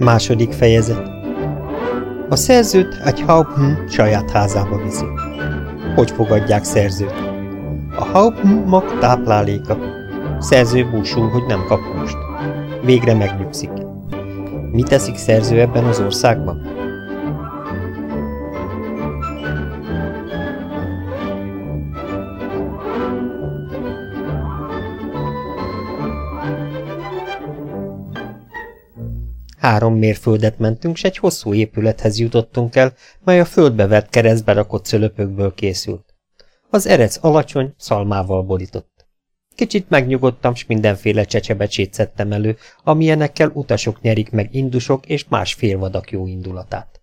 Második fejezet A szerzőt egy Hauptmann saját házába viszi. Hogy fogadják szerzőt? A Hauptmann mag tápláléka. Szerző búsul, hogy nem kap húst. Végre megnyugszik. Mi teszik szerző ebben az országban? Három mérföldet mentünk, s egy hosszú épülethez jutottunk el, mely a földbe vert keresztbe rakott szölöpökből készült. Az erec alacsony, szalmával borított. Kicsit megnyugodtam, s mindenféle csecsebecsét szedtem elő, amilyenekkel utasok nyerik meg indusok és más félvadak jó indulatát.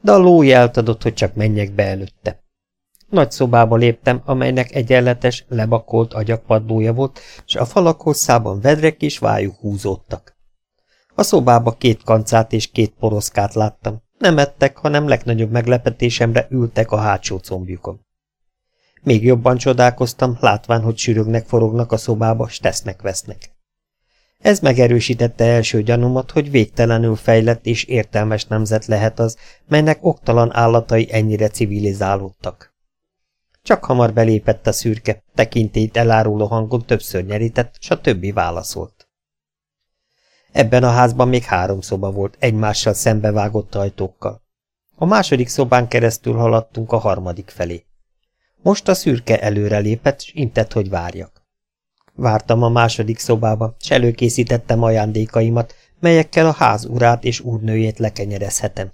De a ló jelt adott, hogy csak menjek be előtte. Nagy szobába léptem, amelynek egyenletes, lebakolt agyakpadlója volt, s a falak hosszában vedrek és vájuk húzódtak. A szobába két kancát és két poroszkát láttam. Nem ettek, hanem legnagyobb meglepetésemre ültek a hátsó combjukon. Még jobban csodálkoztam, látván, hogy sűrögnek forognak a szobába, s tesznek-vesznek. Ez megerősítette első gyanúmat, hogy végtelenül fejlett és értelmes nemzet lehet az, melynek oktalan állatai ennyire civilizálódtak. Csak hamar belépett a szürke, tekintélyt eláruló hangon többször nyerített, s a többi válaszolt. Ebben a házban még három szoba volt, egymással szembevágott ajtókkal. A második szobán keresztül haladtunk a harmadik felé. Most a szürke előre lépett, s intett, hogy várjak. Vártam a második szobába, s előkészítettem ajándékaimat, melyekkel a ház urát és úrnőjét lekenyerezhetem.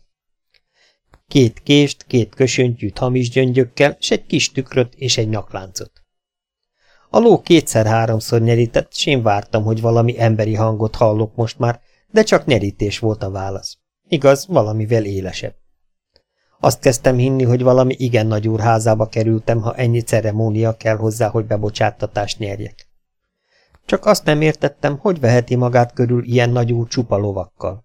Két kést, két kösöntyűt hamis gyöngyökkel, s egy kis tükröt és egy nyakláncot. A ló kétszer-háromszor nyerített, s én vártam, hogy valami emberi hangot hallok most már, de csak nyerítés volt a válasz. Igaz, valamivel élesebb. Azt kezdtem hinni, hogy valami igen nagy úr házába kerültem, ha ennyi ceremónia kell hozzá, hogy bebocsáttatást nyerjek. Csak azt nem értettem, hogy veheti magát körül ilyen nagy úr csupa lovakkal.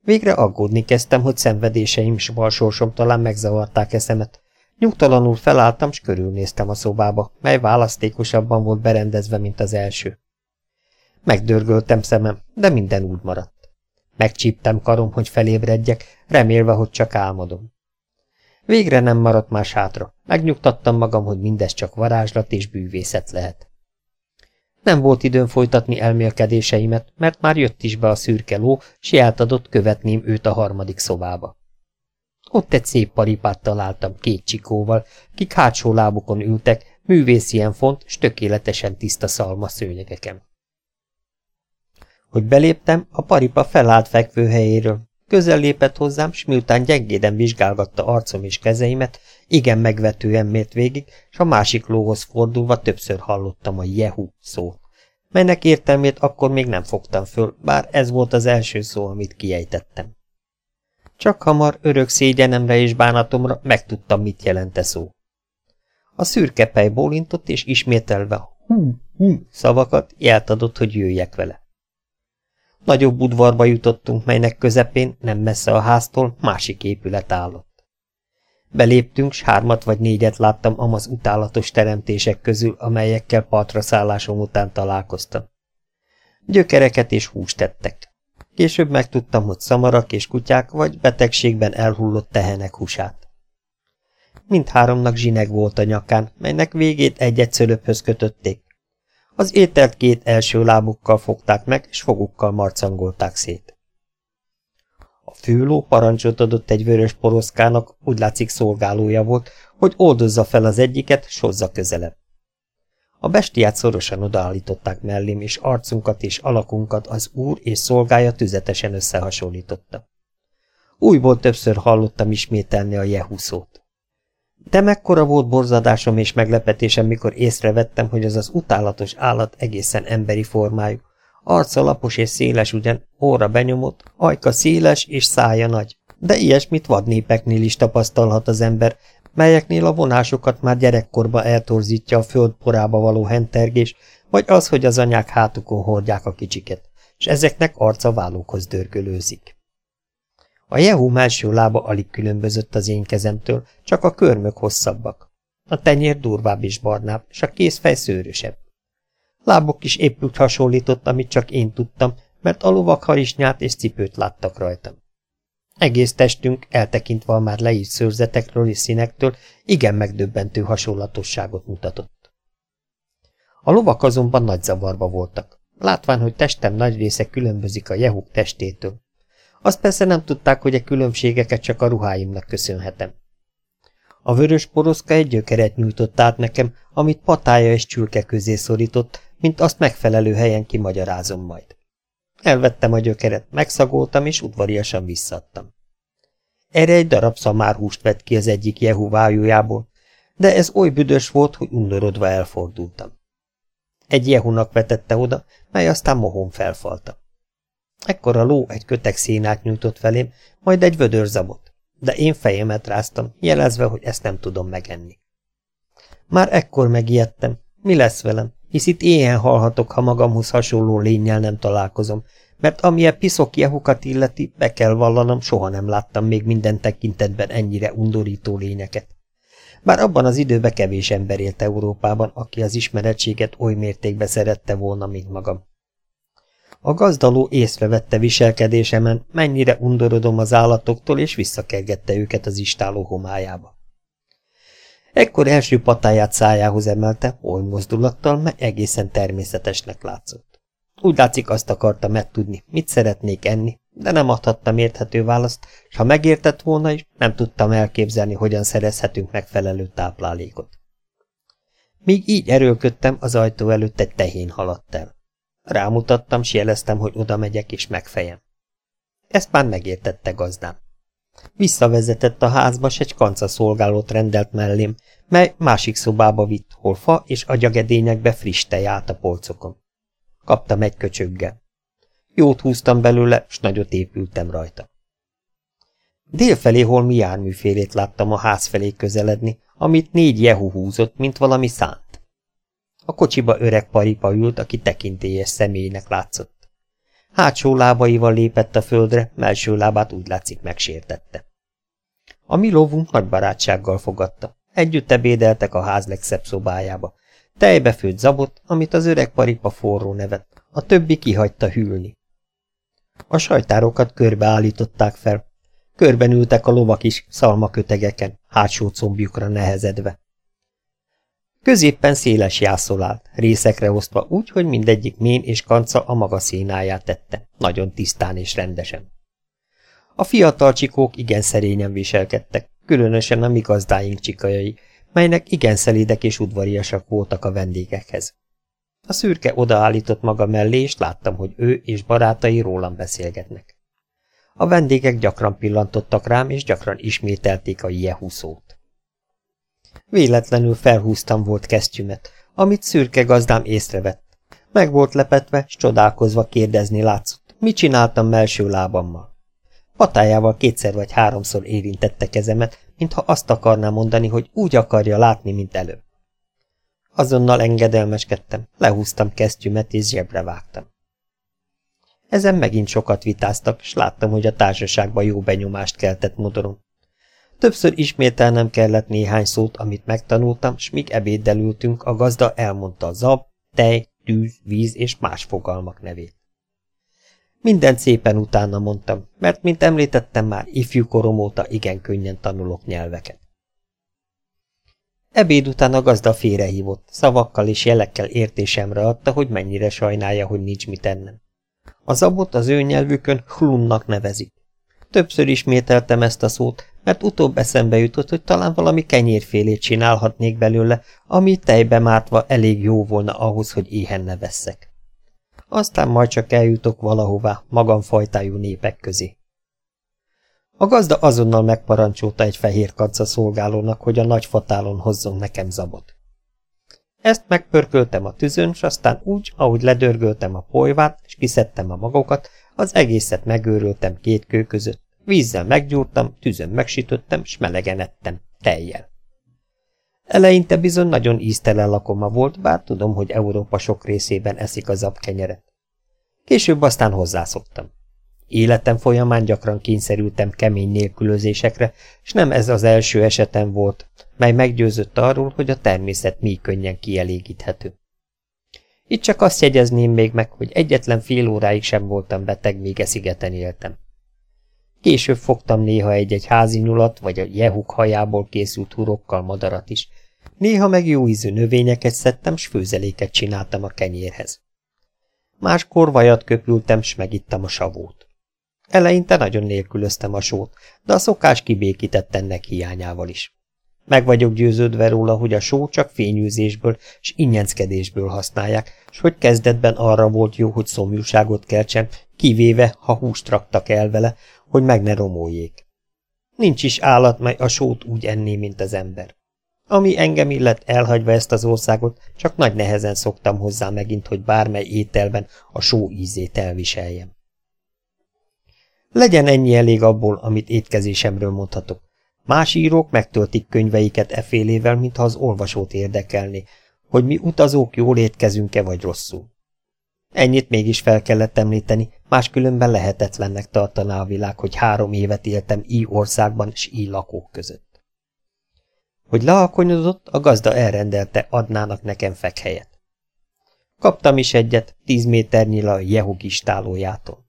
Végre aggódni kezdtem, hogy szenvedéseim s balsorsom talán megzavarták eszemet, Nyugtalanul felálltam, s körülnéztem a szobába, mely választékosabban volt berendezve, mint az első. Megdörgöltem szemem, de minden úgy maradt. Megcsíptem karom, hogy felébredjek, remélve, hogy csak álmodom. Végre nem maradt más hátra. Megnyugtattam magam, hogy mindez csak varázslat és bűvészet lehet. Nem volt időm folytatni elmélkedéseimet, mert már jött is be a szürke ló, s adott követném őt a harmadik szobába. Ott egy szép paripát találtam két csikóval, kik hátsó lábukon ültek, művészien font, s tökéletesen tiszta szalma szőnyegeken. Hogy beléptem, a paripa felállt fekvőhelyéről. Közel lépett hozzám, s miután gyengéden vizsgálgatta arcom és kezeimet, igen megvetően mért végig, s a másik lóhoz fordulva többször hallottam a jehu szót, melynek értelmét akkor még nem fogtam föl, bár ez volt az első szó, amit kiejtettem. Csak hamar örök szégyenemre és bánatomra megtudtam, mit jelente szó. A szürke pej bólintott, és ismételve hú, hú szavakat jelt adott, hogy jöjjek vele. Nagyobb udvarba jutottunk, melynek közepén, nem messze a háztól, másik épület állott. Beléptünk, s hármat vagy négyet láttam amaz utálatos teremtések közül, amelyekkel partra szállásom után találkoztam. Gyökereket és húst tettek. Később megtudtam, hogy szamarak és kutyák vagy betegségben elhullott tehenek húsát. Mindháromnak zsineg volt a nyakán, melynek végét egy-egy kötötték. Az ételt két első lábukkal fogták meg, és fogukkal marcangolták szét. A főló parancsot adott egy vörös poroszkának, úgy látszik szolgálója volt, hogy oldozza fel az egyiket, s hozza közelebb. A bestiát szorosan odaállították mellém, és arcunkat és alakunkat az úr és szolgája tüzetesen összehasonlította. Újból többször hallottam ismételni a jehuszót. De mekkora volt borzadásom és meglepetésem, mikor észrevettem, hogy az az utálatos állat egészen emberi formájú. Arca lapos és széles ugyan, óra benyomott, ajka széles és szája nagy. De ilyesmit vadnépeknél is tapasztalhat az ember, melyeknél a vonásokat már gyerekkorba eltorzítja a föld porába való hentergés, vagy az, hogy az anyák hátukon hordják a kicsiket, és ezeknek arca vállókhoz dörgölőzik. A Jehu első lába alig különbözött az én kezemtől, csak a körmök hosszabbak. A tenyér durvább és barnább, és a kézfej szőrösebb. Lábok is épp úgy hasonlított, amit csak én tudtam, mert a lovak harisnyát és cipőt láttak rajtam. Egész testünk, eltekintve a már leírt szőrzetekről és színektől, igen megdöbbentő hasonlatosságot mutatott. A lovak azonban nagy zavarba voltak, látván, hogy testem nagy része különbözik a jehuk testétől. Azt persze nem tudták, hogy a különbségeket csak a ruháimnak köszönhetem. A vörös poroszka egy gyökeret nyújtott át nekem, amit patája és csülke közé szorított, mint azt megfelelő helyen kimagyarázom majd. Elvettem a gyökeret, megszagoltam, és udvariasan visszadtam. Erre egy darab szamárhúst vett ki az egyik Jehu vájójából, de ez oly büdös volt, hogy undorodva elfordultam. Egy Jehunak vetette oda, mely aztán mohon felfalta. Ekkor a ló egy kötek szénát nyújtott felém, majd egy vödörzabot, de én fejemet ráztam, jelezve, hogy ezt nem tudom megenni. Már ekkor megijedtem, mi lesz velem, hisz itt éhen halhatok, ha magamhoz hasonló lényel nem találkozom, mert amilyen piszok jehukat illeti, be kell vallanom, soha nem láttam még minden tekintetben ennyire undorító lényeket. Bár abban az időben kevés ember élt Európában, aki az ismeretséget oly mértékben szerette volna, mint magam. A gazdaló észrevette viselkedésemen, mennyire undorodom az állatoktól, és visszakergette őket az istáló homályába. Ekkor első patáját szájához emelte, oly mozdulattal, mely egészen természetesnek látszott. Úgy látszik azt akarta megtudni, mit szeretnék enni, de nem adhattam érthető választ, és ha megértett volna is, nem tudtam elképzelni, hogyan szerezhetünk megfelelő táplálékot. Míg így erőlködtem, az ajtó előtt egy tehén haladt el. Rámutattam, s jeleztem, hogy oda megyek és megfejem. Ezt már megértette gazdám. Visszavezetett a házba, s egy kanca szolgálót rendelt mellém, mely másik szobába vitt, hol fa és agyagedényekbe friss tej állt a polcokon. Kaptam egy köcsöggel. Jót húztam belőle, s nagyot épültem rajta. Délfelé holmi járműfélét láttam a ház felé közeledni, amit négy jehu húzott, mint valami szánt. A kocsiba öreg paripa ült, aki tekintélyes személynek látszott. Hátsó lábaival lépett a földre, melső lábát úgy látszik megsértette. A mi lovunk nagy barátsággal fogadta. Együtt ebédeltek a ház legszebb szobájába. Tejbe főtt zabot, amit az öreg paripa forró nevet, a többi kihagyta hűlni. A sajtárokat körbeállították fel. Körben ültek a lovak is szalmakötegeken, hátsó combjukra nehezedve. Középpen széles jászol állt, részekre osztva úgy, hogy mindegyik mén és kanca a maga szénáját tette, nagyon tisztán és rendesen. A fiatal csikók igen szerényen viselkedtek, különösen a mi gazdáink csikajai, melynek igen szelídek és udvariasak voltak a vendégekhez. A szürke odaállított maga mellé, és láttam, hogy ő és barátai rólam beszélgetnek. A vendégek gyakran pillantottak rám, és gyakran ismételték a jehu szót. Véletlenül felhúztam volt kesztyümet, amit szürke gazdám észrevett. Meg volt lepetve, s csodálkozva kérdezni látszott, mit csináltam melső lábammal. Patájával kétszer vagy háromszor érintette kezemet, mintha azt akarná mondani, hogy úgy akarja látni, mint előbb. Azonnal engedelmeskedtem, lehúztam kesztyümet és zsebre vágtam. Ezen megint sokat vitáztak, s láttam, hogy a társaságban jó benyomást keltett modorom. Többször ismételnem kellett néhány szót, amit megtanultam, s míg ebéddel ültünk, a gazda elmondta zab, tej, tűz, víz és más fogalmak nevét. Minden szépen utána mondtam, mert, mint említettem már, ifjú korom óta igen könnyen tanulok nyelveket. Ebéd után a gazda félrehívott, szavakkal és jelekkel értésemre adta, hogy mennyire sajnálja, hogy nincs mit ennem. A zabot az ő nyelvükön hlunnak nevezik. Többször ismételtem ezt a szót, mert utóbb eszembe jutott, hogy talán valami kenyérfélét csinálhatnék belőle, ami tejbe mártva elég jó volna ahhoz, hogy éhen ne vesszek. Aztán majd csak eljutok valahová, magam fajtájú népek közé. A gazda azonnal megparancsolta egy fehér kanca szolgálónak, hogy a nagy fatálon hozzon nekem zabot. Ezt megpörköltem a tüzön, s aztán úgy, ahogy ledörgöltem a polyvát, és kiszedtem a magokat, az egészet megőröltem két kő között, vízzel meggyúrtam, tüzön megsütöttem, s melegen ettem, tejjel. Eleinte bizony nagyon íztelen lakoma volt, bár tudom, hogy Európa sok részében eszik a zabkenyeret. Később aztán hozzászoktam. Életem folyamán gyakran kényszerültem kemény nélkülözésekre, és nem ez az első esetem volt, mely meggyőzött arról, hogy a természet mi könnyen kielégíthető. Itt csak azt jegyezném még meg, hogy egyetlen fél óráig sem voltam beteg, míg e szigeten éltem. Később fogtam néha egy-egy házi nyulat, vagy a jehuk hajából készült hurokkal madarat is. Néha meg jó ízű növényeket szedtem, s főzeléket csináltam a kenyérhez. Máskor vajat köpültem, s megittam a savót. Eleinte nagyon nélkülöztem a sót, de a szokás kibékített ennek hiányával is. Meg vagyok győződve róla, hogy a só csak fényűzésből és ingyenckedésből használják, s hogy kezdetben arra volt jó, hogy szomjúságot keltsen, kivéve, ha húst raktak el vele, hogy meg ne romoljék. Nincs is állat, mely a sót úgy enné, mint az ember. Ami engem illet elhagyva ezt az országot, csak nagy nehezen szoktam hozzá megint, hogy bármely ételben a só ízét elviseljem. Legyen ennyi elég abból, amit étkezésemről mondhatok. Más írók megtöltik könyveiket efélével, mintha az olvasót érdekelni, hogy mi utazók jól étkezünk-e vagy rosszul. Ennyit mégis fel kellett említeni, máskülönben lehetetlennek tartaná a világ, hogy három évet éltem így országban és így lakók között. Hogy lealkonyodott, a gazda elrendelte, adnának nekem fekhelyet. Kaptam is egyet, tíz méternyire a Jehuk istálójától.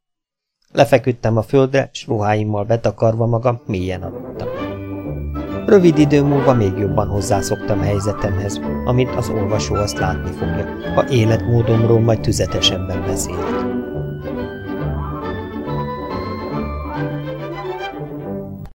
Lefeküdtem a földre, s ruháimmal betakarva magam, mélyen aludtam. Rövid idő múlva még jobban hozzászoktam helyzetemhez, amint az olvasó azt látni fogja, ha életmódomról majd tüzetesebben beszélek.